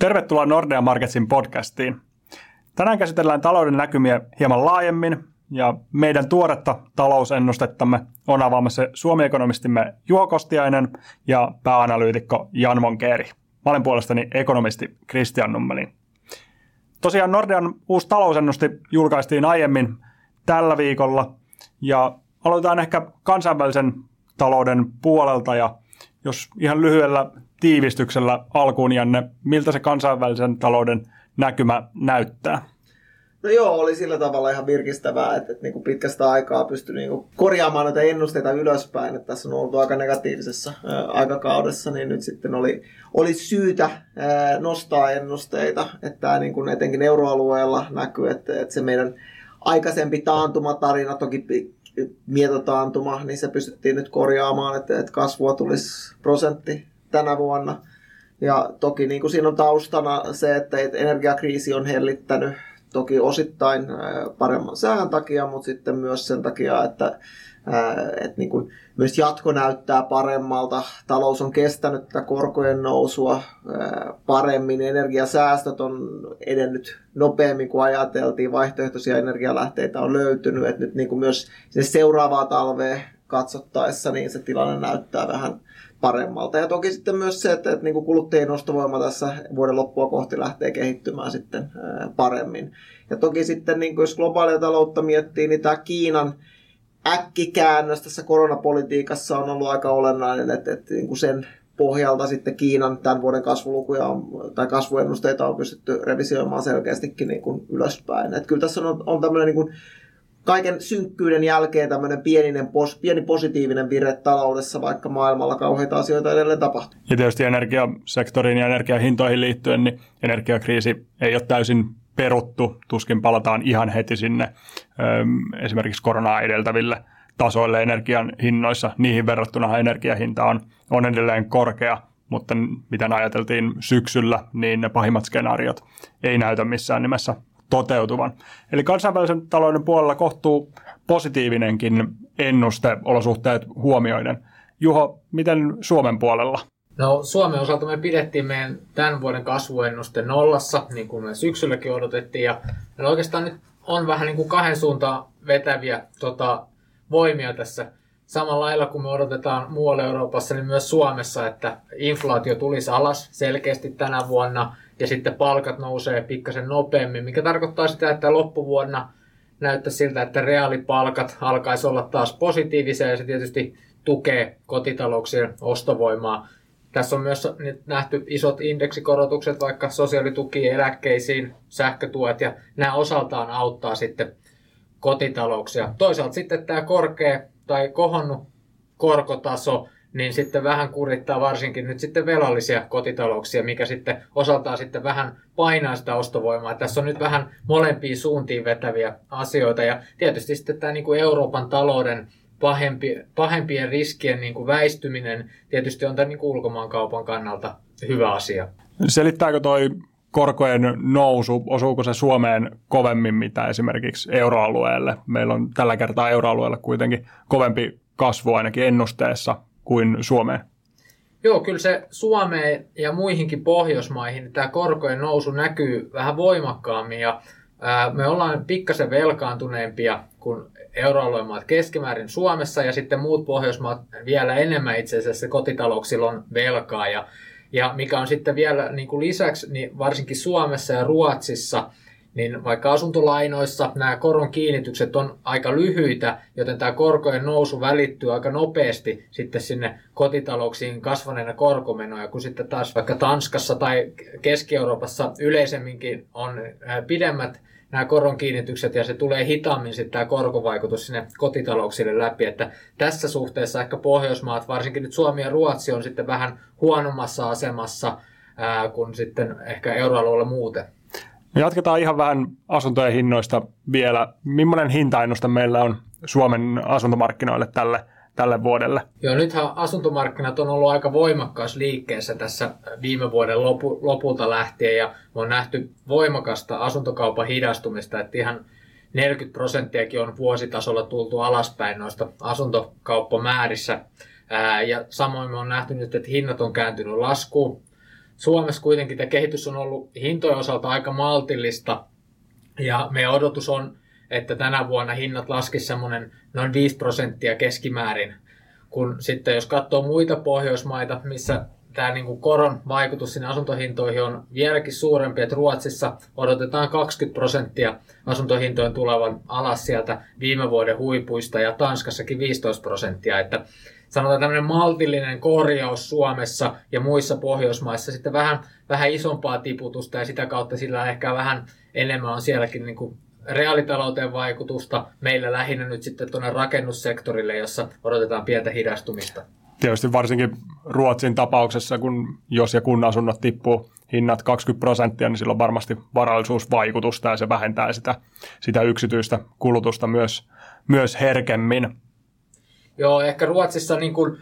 Tervetuloa Nordea Marketsin podcastiin. Tänään käsitellään talouden näkymiä hieman laajemmin ja meidän tuoretta talousennustettamme on avaamassa Suomi-ekonomistimme Juho Kostiainen ja pääanalyytikko Jan Monkeeri. Mä olen puolestani ekonomisti Christian Nummelin. Tosiaan Nordean uusi talousennusti julkaistiin aiemmin tällä viikolla ja aloitetaan ehkä kansainvälisen talouden puolelta ja jos ihan lyhyellä tiivistyksellä alkuun, Janne, miltä se kansainvälisen talouden näkymä näyttää? No joo, oli sillä tavalla ihan virkistävää, että, että niin kuin pitkästä aikaa pystyi niin kuin korjaamaan näitä ennusteita ylöspäin. Että tässä on ollut aika negatiivisessa aikakaudessa, niin nyt sitten oli, oli syytä nostaa ennusteita. Että tämä niin kuin etenkin euroalueella näkyy, että, että se meidän aikaisempi taantumatarina, toki mietotaantuma, niin se pystyttiin nyt korjaamaan, että, että kasvua tulisi prosentti tänä vuonna. Ja toki niin kuin siinä on taustana se, että energiakriisi on hellittänyt toki osittain paremman sään takia, mutta sitten myös sen takia, että että niin kuin myös jatko näyttää paremmalta. Talous on kestänyt tätä korkojen nousua paremmin. Energiasäästöt on edennyt nopeammin kuin ajateltiin. Vaihtoehtoisia energialähteitä on löytynyt. Että nyt niin kuin myös seuraavaa talvea katsottaessa niin se tilanne näyttää vähän paremmalta. Ja toki sitten myös se, että, että niin kuin kuluttajien ostovoima tässä vuoden loppua kohti lähtee kehittymään sitten paremmin. Ja toki sitten, niin kuin jos globaalia taloutta miettii, niin tämä Kiinan äkkikäännös tässä koronapolitiikassa on ollut aika olennainen, että, että niin kuin sen pohjalta sitten Kiinan tämän vuoden kasvulukuja on, tai kasvuennusteita on pystytty revisioimaan selkeästikin niin kuin ylöspäin. Että kyllä tässä on, on tämmöinen niin kuin kaiken synkkyyden jälkeen tämmöinen pieninen, pos, pieni positiivinen vire taloudessa, vaikka maailmalla kauheita asioita edelleen tapahtuu. Ja tietysti energiasektoriin ja energiahintoihin liittyen, niin energiakriisi ei ole täysin peruttu, tuskin palataan ihan heti sinne esimerkiksi koronaa edeltäville tasoille energian hinnoissa. Niihin verrattuna energiahinta on, on edelleen korkea, mutta mitä ajateltiin syksyllä, niin ne pahimmat skenaariot ei näytä missään nimessä toteutuvan. Eli kansainvälisen talouden puolella kohtuu positiivinenkin ennuste olosuhteet huomioiden. Juho, miten Suomen puolella? No Suomen osalta me pidettiin meidän tämän vuoden kasvuennuste nollassa, niin kuin me syksylläkin odotettiin. Ja oikeastaan nyt on vähän niin kuin kahden suuntaan vetäviä tota, voimia tässä. Samalla lailla kun me odotetaan muualla Euroopassa, niin myös Suomessa, että inflaatio tulisi alas selkeästi tänä vuonna ja sitten palkat nousee pikkasen nopeammin, mikä tarkoittaa sitä, että loppuvuonna näyttää siltä, että reaalipalkat alkaisi olla taas positiivisia ja se tietysti tukee kotitalouksien ostovoimaa. Tässä on myös nyt nähty isot indeksikorotukset vaikka sosiaalitukiin, eläkkeisiin, sähkötuet ja nämä osaltaan auttaa sitten kotitalouksia. Toisaalta sitten tämä korkea tai kohonnut korkotaso niin sitten vähän kurittaa varsinkin nyt sitten velallisia kotitalouksia, mikä sitten osaltaan sitten vähän painaa sitä ostovoimaa. Tässä on nyt vähän molempiin suuntiin vetäviä asioita ja tietysti sitten tämä niin kuin Euroopan talouden pahempi, pahempien riskien niin kuin väistyminen tietysti on tämän niin kuin ulkomaankaupan kannalta hyvä asia. Selittääkö toi korkojen nousu, osuuko se Suomeen kovemmin mitä esimerkiksi euroalueelle? Meillä on tällä kertaa euroalueella kuitenkin kovempi kasvu ainakin ennusteessa kuin Suomeen. Joo, kyllä se Suomeen ja muihinkin Pohjoismaihin tämä korkojen nousu näkyy vähän voimakkaammin ja ää, me ollaan pikkasen velkaantuneempia kuin euroalueen maat keskimäärin Suomessa ja sitten muut Pohjoismaat vielä enemmän. Itse asiassa kotitalouksilla on velkaa. Ja, ja mikä on sitten vielä niin kuin lisäksi, niin varsinkin Suomessa ja Ruotsissa, niin vaikka asuntolainoissa nämä koron kiinnitykset on aika lyhyitä, joten tämä korkojen nousu välittyy aika nopeasti sitten sinne kotitalouksiin kasvaneena korkomenoja, kun sitten taas vaikka Tanskassa tai Keski-Euroopassa yleisemminkin on pidemmät nämä koron kiinnitykset ja se tulee hitaammin sitten tämä korkovaikutus sinne kotitalouksille läpi. Että tässä suhteessa ehkä Pohjoismaat, varsinkin nyt Suomi ja Ruotsi on sitten vähän huonommassa asemassa ää, kuin sitten ehkä euroalueella muuten. Jatketaan ihan vähän asuntojen hinnoista vielä. Millainen hintaennuste meillä on Suomen asuntomarkkinoille tälle tälle vuodelle. Joo, nythän asuntomarkkinat on ollut aika voimakkaassa liikkeessä tässä viime vuoden lopu, lopulta lähtien ja on nähty voimakasta asuntokaupan hidastumista, että ihan 40 prosenttiakin on vuositasolla tultu alaspäin noista asuntokauppamäärissä. Ää, ja samoin me on nähty nyt, että hinnat on kääntynyt laskuun. Suomessa kuitenkin tämä kehitys on ollut hintojen osalta aika maltillista ja meidän odotus on, että tänä vuonna hinnat laskisivat semmoinen noin 5 prosenttia keskimäärin, kun sitten jos katsoo muita Pohjoismaita, missä tämä niin kuin koron vaikutus sinne asuntohintoihin on vieläkin suurempi, että Ruotsissa odotetaan 20 prosenttia asuntohintojen tulevan alas sieltä viime vuoden huipuista ja Tanskassakin 15 prosenttia, että sanotaan tämmöinen maltillinen korjaus Suomessa ja muissa Pohjoismaissa sitten vähän, vähän isompaa tiputusta ja sitä kautta sillä ehkä vähän enemmän on sielläkin niin kuin reaalitalouteen vaikutusta. Meillä lähinnä nyt sitten tuonne rakennussektorille, jossa odotetaan pientä hidastumista. Tietysti varsinkin Ruotsin tapauksessa, kun jos ja kun asunnot tippuu hinnat 20 prosenttia, niin silloin varmasti varallisuusvaikutusta ja se vähentää sitä, sitä yksityistä kulutusta myös, myös herkemmin. Joo, ehkä Ruotsissa niin kuin,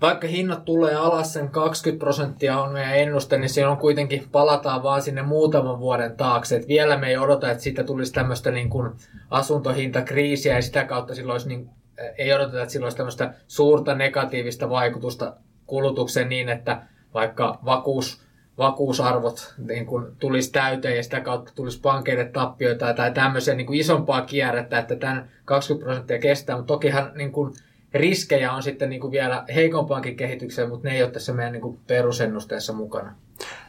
vaikka hinnat tulee alas sen 20 prosenttia on meidän ennuste, niin on kuitenkin, palataan vaan sinne muutaman vuoden taakse. Et vielä me ei odota, että siitä tulisi tämmöistä niin kuin asuntohintakriisiä ja sitä kautta silloin olisi niin, ei odoteta, että sillä olisi tämmöistä suurta negatiivista vaikutusta kulutukseen niin, että vaikka vakuus, vakuusarvot niin kuin tulisi täyteen ja sitä kautta tulisi pankeille tappioita tai tämmöisiä niin kuin isompaa kierrettä, että tämän 20 prosenttia kestää, mutta tokihan niin kuin riskejä on sitten niin kuin vielä heikompaankin kehitykseen, mutta ne ei ole tässä meidän niin kuin perusennusteessa mukana.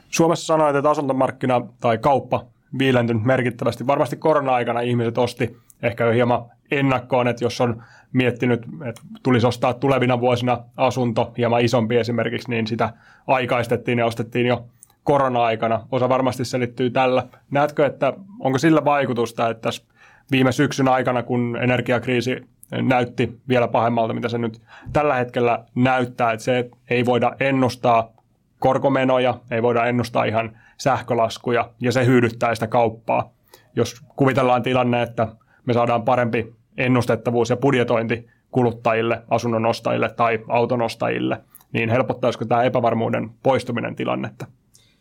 Suomessa sanoit, että asuntomarkkina tai kauppa viilentynyt merkittävästi. Varmasti korona-aikana ihmiset osti ehkä jo hieman ennakkoon, että jos on miettinyt, että tulisi ostaa tulevina vuosina asunto hieman isompi esimerkiksi, niin sitä aikaistettiin ja ostettiin jo korona-aikana. Osa varmasti selittyy tällä. Näetkö, että onko sillä vaikutusta, että tässä viime syksyn aikana, kun energiakriisi näytti vielä pahemmalta, mitä se nyt tällä hetkellä näyttää, että se ei voida ennustaa korkomenoja, ei voida ennustaa ihan sähkölaskuja, ja se hyödyttää sitä kauppaa. Jos kuvitellaan tilanne, että me saadaan parempi ennustettavuus ja budjetointi kuluttajille, asunnon ostajille tai auton ostajille, niin helpottaisiko tämä epävarmuuden poistuminen tilannetta?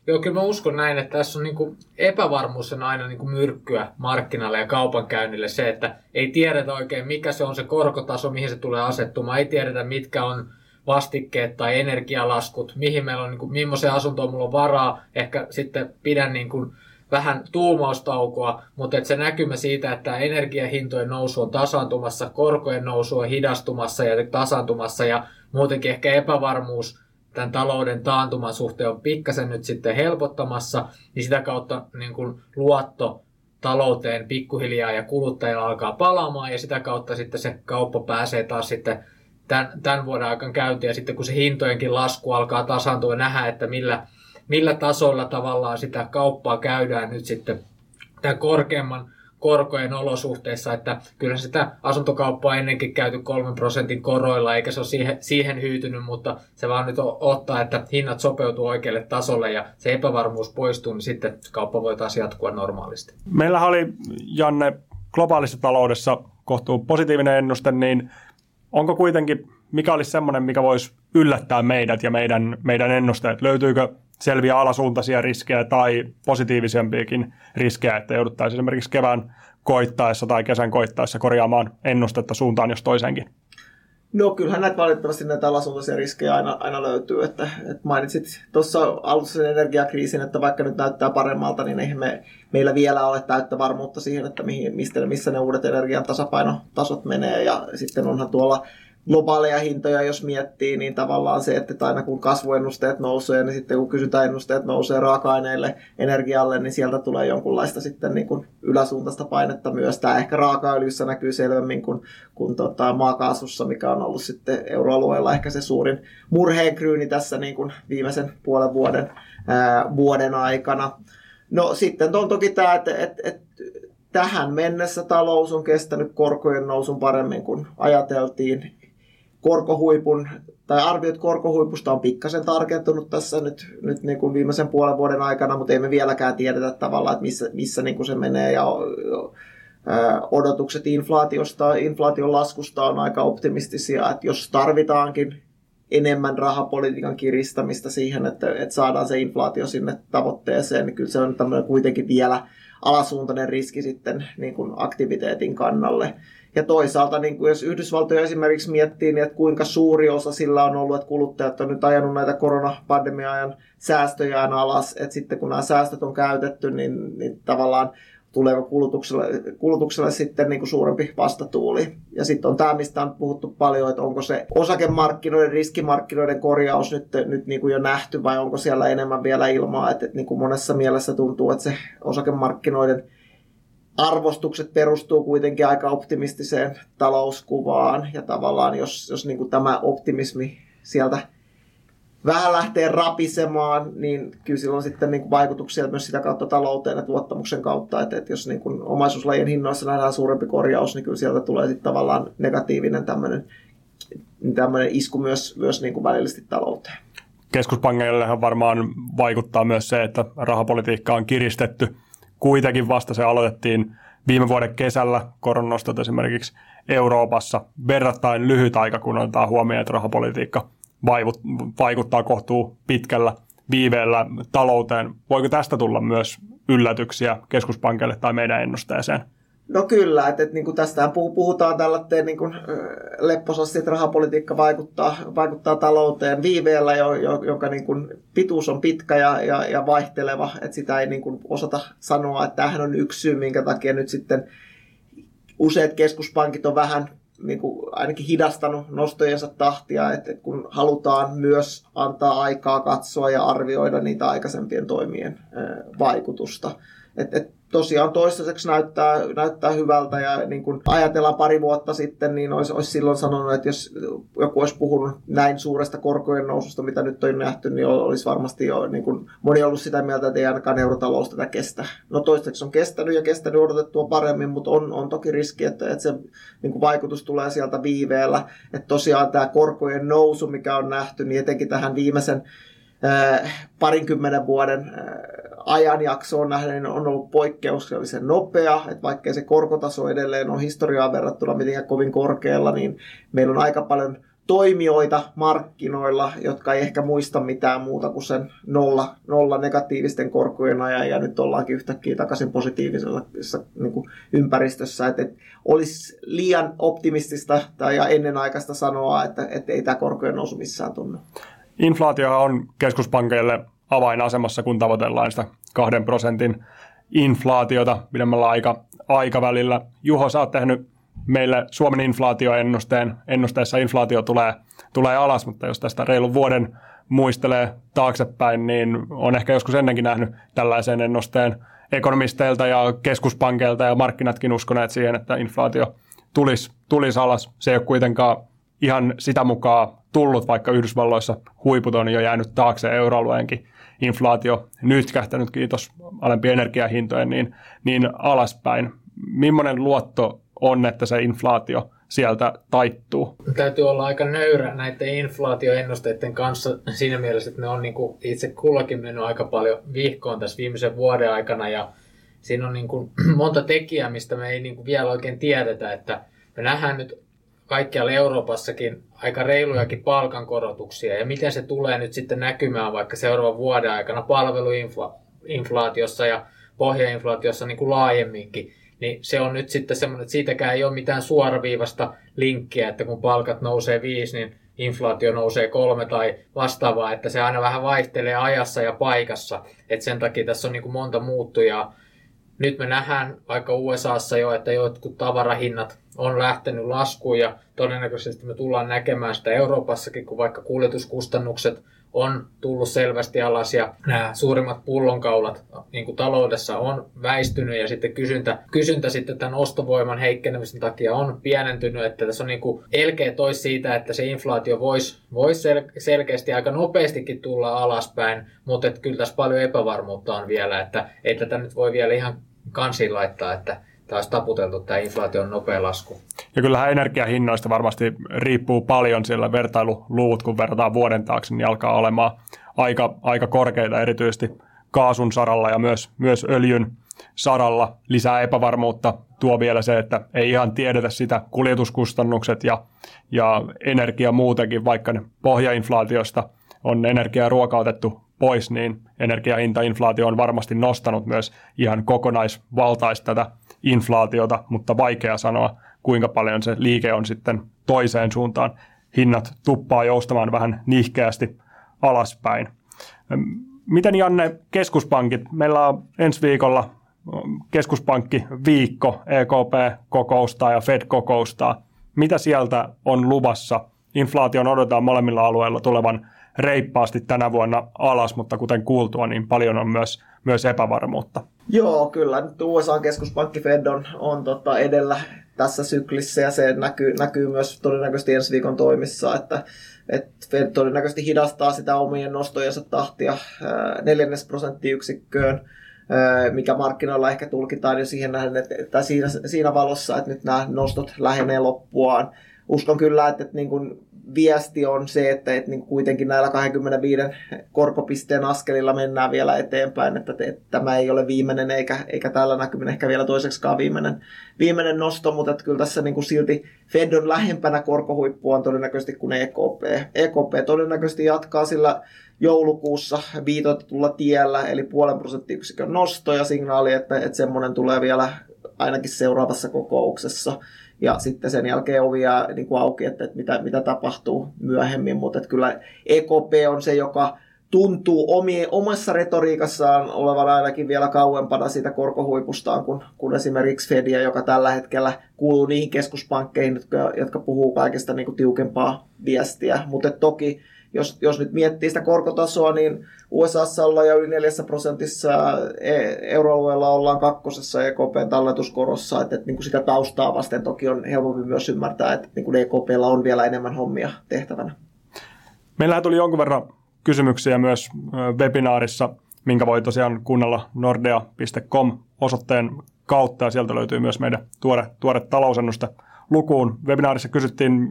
Joo, kyllä mä uskon näin, että tässä on niin kuin epävarmuus on aina niin kuin myrkkyä markkinalle ja kaupankäynnille se, että ei tiedetä oikein mikä se on se korkotaso, mihin se tulee asettumaan, ei tiedetä mitkä on vastikkeet tai energialaskut, mihin meillä on, niin kuin, millaisen asuntoon mulla on varaa, ehkä sitten pidän niin kuin vähän tuumaustaukoa, mutta että se näkymä siitä, että energiahintojen nousu on tasaantumassa, korkojen nousu on hidastumassa ja tasaantumassa ja muutenkin ehkä epävarmuus tämän talouden taantuman suhteen on pikkasen nyt sitten helpottamassa, niin sitä kautta niin kuin luotto talouteen pikkuhiljaa ja kuluttajilla alkaa palaamaan ja sitä kautta sitten se kauppa pääsee taas sitten tämän, tämän vuoden aikana käyntiin. Ja sitten kun se hintojenkin lasku alkaa tasaantua nähdä, että millä, millä tasolla tavallaan sitä kauppaa käydään nyt sitten tämän korkeamman korkojen olosuhteissa, että kyllä sitä asuntokauppaa ennenkin käyty 3 prosentin koroilla, eikä se ole siihen, siihen hyytynyt, mutta se vaan nyt ottaa, että hinnat sopeutuu oikealle tasolle ja se epävarmuus poistuu, niin sitten kauppa voi taas jatkua normaalisti. Meillä oli, Janne, globaalissa taloudessa kohtuu positiivinen ennuste, niin onko kuitenkin, mikä olisi semmoinen, mikä voisi yllättää meidät ja meidän, meidän ennusteet? Löytyykö selviä alasuuntaisia riskejä tai positiivisempiakin riskejä, että jouduttaisiin esimerkiksi kevään koittaessa tai kesän koittaessa korjaamaan ennustetta suuntaan jos toiseenkin? No kyllähän näitä valitettavasti näitä alasuuntaisia riskejä aina, aina löytyy. Että, että mainitsit tuossa alussa sen energiakriisin, että vaikka nyt näyttää paremmalta, niin eihän me, meillä vielä ole täyttä varmuutta siihen, että mihin, mistä, missä ne uudet energian tasapainotasot menee. Ja sitten onhan tuolla globaaleja hintoja, jos miettii, niin tavallaan se, että aina kun kasvuennusteet nousee, niin sitten kun kysyntäennusteet nousee raaka-aineille, energialle, niin sieltä tulee jonkunlaista sitten niin kuin yläsuuntaista painetta myös. Tämä ehkä raakaöljyssä näkyy selvemmin kuin, kuin tota maakaasussa, mikä on ollut sitten euroalueella ehkä se suurin murheenkryyni tässä niin kuin viimeisen puolen vuoden, ää, vuoden aikana. No sitten on toki tämä, että, että, että tähän mennessä talous on kestänyt korkojen nousun paremmin kuin ajateltiin korkohuipun, tai arviot korkohuipusta on pikkasen tarkentunut tässä nyt, nyt niin kuin viimeisen puolen vuoden aikana, mutta emme vieläkään tiedetä tavallaan, että missä, missä niin kuin se menee, ja odotukset inflaatiosta, inflaation laskusta on aika optimistisia, että jos tarvitaankin enemmän rahapolitiikan kiristämistä siihen, että, että saadaan se inflaatio sinne tavoitteeseen, niin kyllä se on tämmöinen kuitenkin vielä alasuuntainen riski sitten niin kuin aktiviteetin kannalle. Ja toisaalta, niin kuin jos Yhdysvaltoja esimerkiksi miettii, niin että kuinka suuri osa sillä on ollut, että kuluttajat on nyt ajanut näitä koronapandemia-ajan säästöjään alas, että sitten kun nämä säästöt on käytetty, niin, niin tavallaan tuleeko kulutukselle, kulutukselle sitten niin kuin suurempi vastatuuli. Ja sitten on tämä, mistä on puhuttu paljon, että onko se osakemarkkinoiden, riskimarkkinoiden korjaus nyt, nyt niin kuin jo nähty vai onko siellä enemmän vielä ilmaa. Että, että niin kuin monessa mielessä tuntuu, että se osakemarkkinoiden arvostukset perustuu kuitenkin aika optimistiseen talouskuvaan ja tavallaan jos, jos niin kuin tämä optimismi sieltä vähän lähtee rapisemaan, niin kyllä on sitten niin kuin vaikutuksia myös sitä kautta talouteen ja luottamuksen kautta, että, että jos niin kuin omaisuuslajien hinnoissa nähdään suurempi korjaus, niin kyllä sieltä tulee sitten tavallaan negatiivinen tämmöinen, tämmöinen isku myös, myös niin kuin välillisesti talouteen. Keskuspankeillehan varmaan vaikuttaa myös se, että rahapolitiikka on kiristetty. Kuitenkin vasta se aloitettiin viime vuoden kesällä koronostot esimerkiksi Euroopassa verrattain lyhyt aika, kun otetaan huomioon, että rahapolitiikka vaikuttaa kohtuu pitkällä viiveellä talouteen. Voiko tästä tulla myös yllätyksiä keskuspankille tai meidän ennusteeseen? No kyllä, että, että niin kuin tästä puhutaan tällä niin kuin, lepposasti, että rahapolitiikka vaikuttaa, vaikuttaa talouteen viiveellä, jo, jo, jonka niin kuin, pituus on pitkä ja, ja, ja vaihteleva, että sitä ei niin kuin, osata sanoa, että tämähän on yksi syy, minkä takia nyt sitten useat keskuspankit on vähän niin kuin ainakin hidastanut nostojensa tahtia, että kun halutaan myös antaa aikaa katsoa ja arvioida niitä aikaisempien toimien vaikutusta. Et, et tosiaan toistaiseksi näyttää, näyttää hyvältä ja niin kun ajatellaan pari vuotta sitten, niin olisi, olisi silloin sanonut, että jos joku olisi puhunut näin suuresta korkojen noususta, mitä nyt on nähty, niin olisi varmasti jo niin kun, moni ollut sitä mieltä, että ei ainakaan eurotalous tätä kestä. No toistaiseksi on kestänyt ja kestänyt odotettua paremmin, mutta on, on toki riski, että, että se niin vaikutus tulee sieltä viiveellä. Että tosiaan tämä korkojen nousu, mikä on nähty, niin etenkin tähän viimeisen parinkymmenen vuoden ajanjaksoon nähden niin on ollut poikkeuksellisen nopea, että vaikkei se korkotaso edelleen on historiaan verrattuna mitenkään kovin korkealla, niin meillä on aika paljon toimijoita markkinoilla, jotka ei ehkä muista mitään muuta kuin sen nolla, nolla negatiivisten korkojen ajan, ja nyt ollaankin yhtäkkiä takaisin positiivisella niin kuin ympäristössä. Että, että olisi liian optimistista tai ennenaikaista sanoa, että, että ei tämä korkojen nousu missään tunnu. Inflaatio on keskuspankeille avainasemassa, kun tavoitellaan sitä kahden prosentin inflaatiota pidemmällä aika, aikavälillä. Juho, sä oot tehnyt meille Suomen inflaatioennusteen. Ennusteessa inflaatio tulee, tulee alas, mutta jos tästä reilun vuoden muistelee taaksepäin, niin on ehkä joskus ennenkin nähnyt tällaisen ennusteen ekonomisteilta ja keskuspankeilta ja markkinatkin uskoneet siihen, että inflaatio tulisi, tulisi alas. Se ei ole kuitenkaan ihan sitä mukaan tullut, vaikka Yhdysvalloissa huiput on jo jäänyt taakse euroalueenkin inflaatio nyt kähtänyt, kiitos alempien energiahintojen, niin, niin alaspäin. Millainen luotto on, että se inflaatio sieltä taittuu? Täytyy olla aika nöyrä näiden inflaatioennusteiden kanssa siinä mielessä, että ne on niin kuin itse kullakin mennyt aika paljon vihkoon tässä viimeisen vuoden aikana ja siinä on niin kuin monta tekijää, mistä me ei niin kuin vielä oikein tiedetä, että me nähdään nyt kaikkialla Euroopassakin aika reilujakin palkankorotuksia ja miten se tulee nyt sitten näkymään vaikka seuraavan vuoden aikana palveluinflaatiossa ja pohjainflaatiossa niin kuin laajemminkin, niin se on nyt sitten semmoinen, että siitäkään ei ole mitään suoraviivasta linkkiä, että kun palkat nousee viisi, niin inflaatio nousee kolme tai vastaavaa, että se aina vähän vaihtelee ajassa ja paikassa. että sen takia tässä on niin kuin monta muuttujaa. Nyt me nähdään vaikka USAssa jo, että jotkut tavarahinnat on lähtenyt laskuun ja todennäköisesti me tullaan näkemään sitä Euroopassakin, kun vaikka kuljetuskustannukset on tullut selvästi alas ja nämä suurimmat pullonkaulat niin kuin taloudessa on väistynyt ja sitten kysyntä, kysyntä sitten tämän ostovoiman heikkenemisen takia on pienentynyt, että tässä on niin kuin elkeä tois siitä, että se inflaatio voisi vois sel- selkeästi aika nopeastikin tulla alaspäin, mutta että kyllä tässä paljon epävarmuutta on vielä, että ei tätä nyt voi vielä ihan kansiin laittaa, että taas taputeltu tämä inflaation nopea lasku. Ja kyllähän energiahinnoista varmasti riippuu paljon, sillä vertailuluvut, kun verrataan vuoden taakse, niin alkaa olemaan aika, aika korkeita erityisesti kaasun saralla ja myös, myös öljyn, saralla. Lisää epävarmuutta tuo vielä se, että ei ihan tiedetä sitä kuljetuskustannukset ja, ja energia muutenkin, vaikka ne pohjainflaatiosta on energiaa ruokautettu pois, niin energiahintainflaatio on varmasti nostanut myös ihan kokonaisvaltaista tätä inflaatiota, mutta vaikea sanoa, kuinka paljon se liike on sitten toiseen suuntaan. Hinnat tuppaa joustamaan vähän nihkeästi alaspäin. Miten Janne, keskuspankit? Meillä on ensi viikolla keskuspankki viikko, EKP kokoustaa ja Fed kokoustaa. Mitä sieltä on luvassa? Inflaation odotetaan molemmilla alueilla tulevan reippaasti tänä vuonna alas, mutta kuten kuultua, niin paljon on myös, myös epävarmuutta. Joo, kyllä. Nyt USA-keskuspankki Fed on, on tota edellä tässä syklissä ja se näkyy, näkyy myös todennäköisesti ensi viikon toimissa, että, että Fed todennäköisesti hidastaa sitä omien nostojensa tahtia neljännes prosenttiyksikköön, mikä markkinoilla ehkä tulkitaan jo siihen nähden, että, että siinä, siinä valossa, että nyt nämä nostot lähenee loppuaan. Uskon kyllä, että, että niin kuin viesti on se, että, että niin kuitenkin näillä 25 korkopisteen askelilla mennään vielä eteenpäin, että, että tämä ei ole viimeinen eikä, eikä tällä näkymin ehkä vielä toiseksikaan viimeinen, viimeinen nosto, mutta että kyllä tässä niin kuin silti Fed on lähempänä korkohuippua todennäköisesti kuin EKP. EKP todennäköisesti jatkaa sillä joulukuussa viitoitetulla tiellä, eli puolen prosenttiyksikön nosto ja signaali, että, että semmoinen tulee vielä ainakin seuraavassa kokouksessa ja sitten sen jälkeen ovia niin kuin auki, että, että mitä, mitä tapahtuu myöhemmin, mutta että kyllä EKP on se, joka tuntuu omi, omassa retoriikassaan olevan ainakin vielä kauempana siitä korkohuipustaan kuin, kuin esimerkiksi Fedia, joka tällä hetkellä kuuluu niihin keskuspankkeihin, jotka, jotka puhuu kaikesta niin kuin tiukempaa viestiä. Mutta toki jos, jos nyt miettii sitä korkotasoa, niin USAssa ollaan jo yli 4 prosentissa, e, euroalueella ollaan kakkosessa EKPn talletuskorossa, että, että niin kuin sitä taustaa vasten toki on helpompi myös ymmärtää, että niin kuin EKPllä on vielä enemmän hommia tehtävänä. Meillähän tuli jonkun verran kysymyksiä myös webinaarissa, minkä voi tosiaan kuunnella nordea.com osoitteen kautta, ja sieltä löytyy myös meidän tuore, tuore talousennuste lukuun. Webinaarissa kysyttiin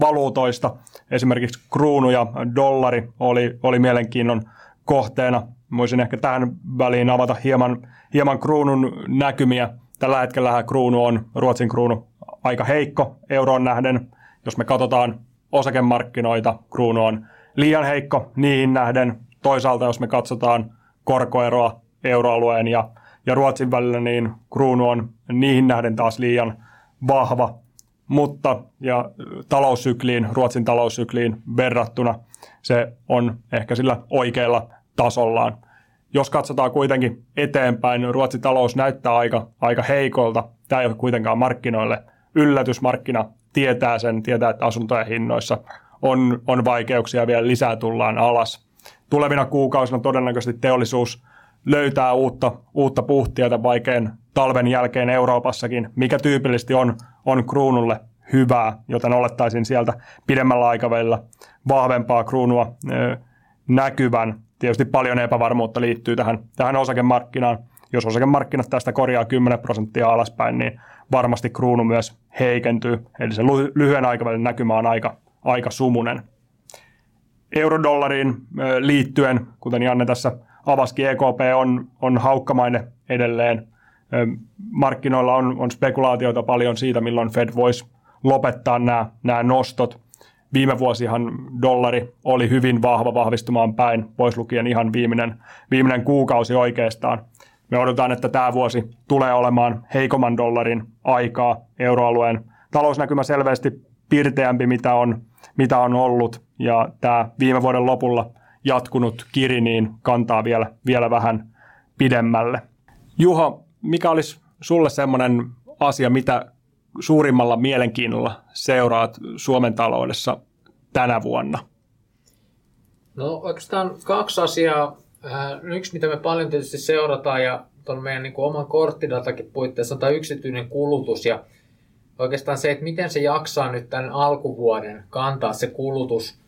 valuutoista, esimerkiksi kruunu ja dollari oli, oli mielenkiinnon kohteena. Voisin ehkä tähän väliin avata hieman, hieman kruunun näkymiä. Tällä hetkellä kruunu on, Ruotsin kruunu, aika heikko euroon nähden. Jos me katsotaan osakemarkkinoita, kruunu on liian heikko niihin nähden. Toisaalta jos me katsotaan korkoeroa euroalueen ja, ja Ruotsin välillä, niin kruunu on niihin nähden taas liian vahva mutta ja taloussykliin, Ruotsin taloussykliin verrattuna se on ehkä sillä oikealla tasollaan. Jos katsotaan kuitenkin eteenpäin, Ruotsin talous näyttää aika, aika heikolta. Tämä ei ole kuitenkaan markkinoille yllätysmarkkina. Tietää sen, tietää, että asuntojen hinnoissa on, on vaikeuksia vielä lisää tullaan alas. Tulevina kuukausina todennäköisesti teollisuus löytää uutta, uutta puhtia vaikean talven jälkeen Euroopassakin, mikä tyypillisesti on, on kruunulle hyvää, joten olettaisin sieltä pidemmällä aikavälillä vahvempaa kruunua ö, näkyvän. Tietysti paljon epävarmuutta liittyy tähän, tähän osakemarkkinaan. Jos osakemarkkinat tästä korjaa 10 prosenttia alaspäin, niin varmasti kruunu myös heikentyy. Eli se lyhyen aikavälin näkymä on aika, aika sumunen. Eurodollariin liittyen, kuten Janne tässä avaskin, EKP on, on haukkamainen edelleen markkinoilla on, on spekulaatioita paljon siitä, milloin Fed voisi lopettaa nämä, nämä nostot. Viime vuosihan dollari oli hyvin vahva vahvistumaan päin, pois lukien ihan viimeinen, viimeinen kuukausi oikeastaan. Me odotetaan, että tämä vuosi tulee olemaan heikomman dollarin aikaa euroalueen talousnäkymä selvästi pirteämpi, mitä on, mitä on ollut, ja tämä viime vuoden lopulla jatkunut kiri niin kantaa vielä, vielä vähän pidemmälle. Juha, mikä olisi sulle semmoinen asia, mitä suurimmalla mielenkiinnolla seuraat Suomen taloudessa tänä vuonna? No oikeastaan kaksi asiaa. Äh, yksi, mitä me paljon tietysti seurataan ja tuon meidän niin kuin oman korttidatakin puitteissa on tämä yksityinen kulutus ja oikeastaan se, että miten se jaksaa nyt tämän alkuvuoden kantaa se kulutus,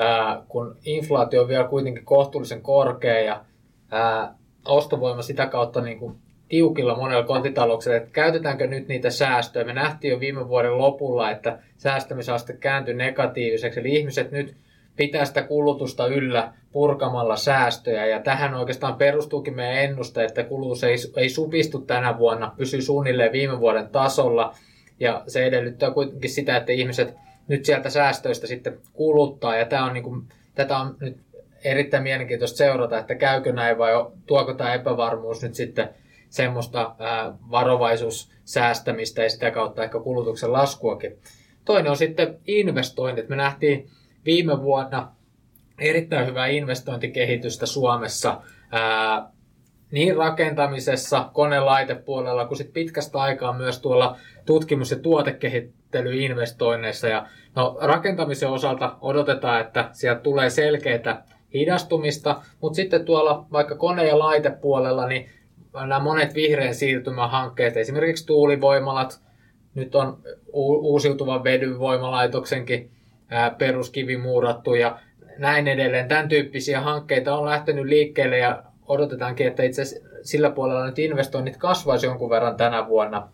äh, kun inflaatio on vielä kuitenkin kohtuullisen korkea ja äh, ostovoima sitä kautta niin kuin tiukilla monella kotitalouksella, että käytetäänkö nyt niitä säästöjä. Me nähtiin jo viime vuoden lopulla, että säästämisaste kääntyi negatiiviseksi, eli ihmiset nyt pitää sitä kulutusta yllä purkamalla säästöjä. Ja tähän oikeastaan perustuukin meidän ennuste, että kulutus ei, ei supistu tänä vuonna, pysyy suunnilleen viime vuoden tasolla. Ja se edellyttää kuitenkin sitä, että ihmiset nyt sieltä säästöistä sitten kuluttaa. Ja tämä on niin kuin, tätä on nyt erittäin mielenkiintoista seurata, että käykö näin vai tuoko tämä epävarmuus nyt sitten semmoista ää, varovaisuussäästämistä ja sitä kautta ehkä kulutuksen laskuakin. Toinen on sitten investoinnit. Me nähtiin viime vuonna erittäin hyvää investointikehitystä Suomessa niin rakentamisessa, konelaitepuolella kuin sit pitkästä aikaa myös tuolla tutkimus- ja tuotekehittelyinvestoinneissa. Ja no, rakentamisen osalta odotetaan, että sieltä tulee selkeitä hidastumista, mutta sitten tuolla vaikka kone- ja laitepuolella, niin nämä monet vihreän siirtymähankkeet, esimerkiksi tuulivoimalat, nyt on uusiutuvan vedyn voimalaitoksenkin peruskivi muurattu ja näin edelleen. Tämän tyyppisiä hankkeita on lähtenyt liikkeelle ja odotetaankin, että itse sillä puolella nyt investoinnit kasvaisi jonkun verran tänä vuonna.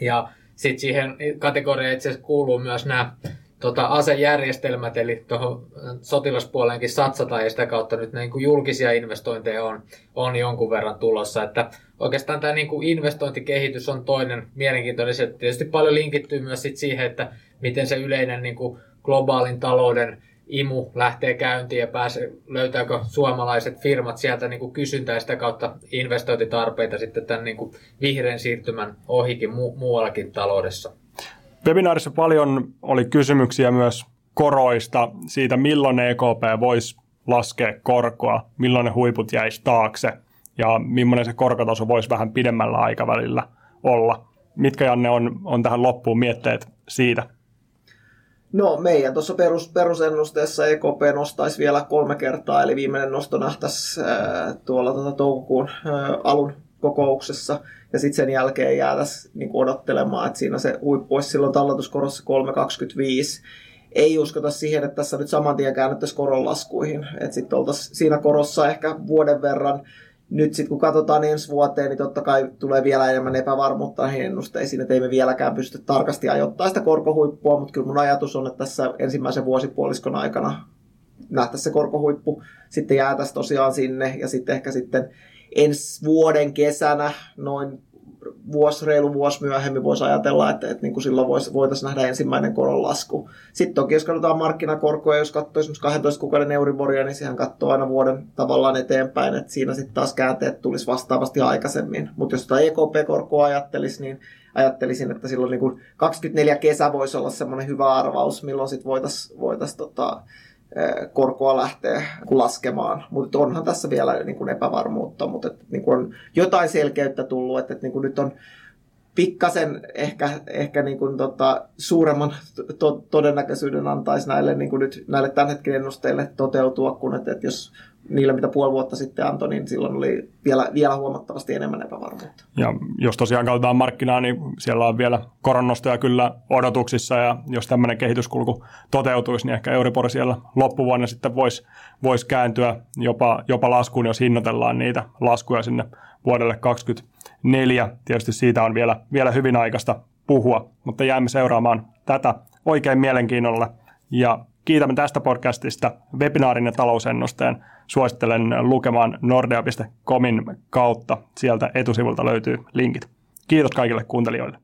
Ja sitten siihen kategoriaan itse asiassa kuuluu myös nämä tota, asejärjestelmät, eli tuohon sotilaspuoleenkin satsataan ja sitä kautta nyt niin kuin julkisia investointeja on, on jonkun verran tulossa. Että oikeastaan tämä niin kuin investointikehitys on toinen mielenkiintoinen. Se tietysti paljon linkittyy myös sit siihen, että miten se yleinen niin kuin globaalin talouden imu lähtee käyntiin ja pääsee, löytääkö suomalaiset firmat sieltä niin kuin kysyntää ja sitä kautta investointitarpeita sitten tämän niin kuin vihreän siirtymän ohikin mu- muuallakin taloudessa. Webinaarissa paljon oli kysymyksiä myös koroista, siitä milloin EKP voisi laskea korkoa, milloin ne huiput jäisi taakse ja millainen se korkotaso voisi vähän pidemmällä aikavälillä olla. Mitkä Janne on, on tähän loppuun mietteet siitä? No meidän tuossa perus, perusennusteessa EKP nostaisi vielä kolme kertaa, eli viimeinen nosto nähtäisi äh, tuolla tuota, toukokuun äh, alun kokouksessa, ja sitten sen jälkeen jäätäisiin niin odottelemaan, että siinä se huippu olisi silloin talletuskorossa 3,25. Ei uskota siihen, että tässä nyt saman tien käännettäisiin koronlaskuihin, että sitten oltaisiin siinä korossa ehkä vuoden verran, nyt sitten kun katsotaan ensi vuoteen, niin totta kai tulee vielä enemmän epävarmuutta näihin ennusteisiin, että ei me vieläkään pysty tarkasti ajoittamaan sitä korkohuippua, mutta kyllä mun ajatus on, että tässä ensimmäisen vuosipuoliskon aikana nähtäisiin se korkohuippu, sitten jäätäisiin tosiaan sinne ja sitten ehkä sitten ensi vuoden kesänä noin vuosi, reilu vuosi myöhemmin voisi ajatella, että, että niin kuin silloin voisi, voitaisiin nähdä ensimmäinen koronlasku. Sitten toki jos katsotaan markkinakorkoja, jos katsoo esimerkiksi 12 kuukauden Euriboria, niin sehän katsoo aina vuoden tavallaan eteenpäin, että siinä sitten taas käänteet tulisi vastaavasti aikaisemmin. Mutta jos tätä EKP-korkoa ajattelisi, niin ajattelisin, että silloin niin kuin 24 kesä voisi olla semmoinen hyvä arvaus, milloin sitten voitaisiin voitais, tota, korkoa lähtee laskemaan. Mutta onhan tässä vielä niin kuin epävarmuutta, mutta että, niin kuin on jotain selkeyttä tullut, että, että niin kuin nyt on pikkasen ehkä, ehkä niin kuin tota, suuremman to- todennäköisyyden antaisi näille, niin kuin nyt, näille tämän hetken ennusteille toteutua, kun että, että jos niillä, mitä puoli vuotta sitten antoi, niin silloin oli vielä, vielä huomattavasti enemmän epävarmuutta. Ja jos tosiaan katsotaan markkinaa, niin siellä on vielä koronnostoja kyllä odotuksissa, ja jos tämmöinen kehityskulku toteutuisi, niin ehkä Euribor siellä loppuvuonna sitten voisi vois kääntyä jopa, jopa laskuun, jos hinnoitellaan niitä laskuja sinne vuodelle 2024. Tietysti siitä on vielä, vielä hyvin aikaista puhua, mutta jäämme seuraamaan tätä oikein mielenkiinnolla. Ja kiitämme tästä podcastista webinaarin ja talousennusteen. Suosittelen lukemaan nordea.comin kautta. Sieltä etusivulta löytyy linkit. Kiitos kaikille kuuntelijoille.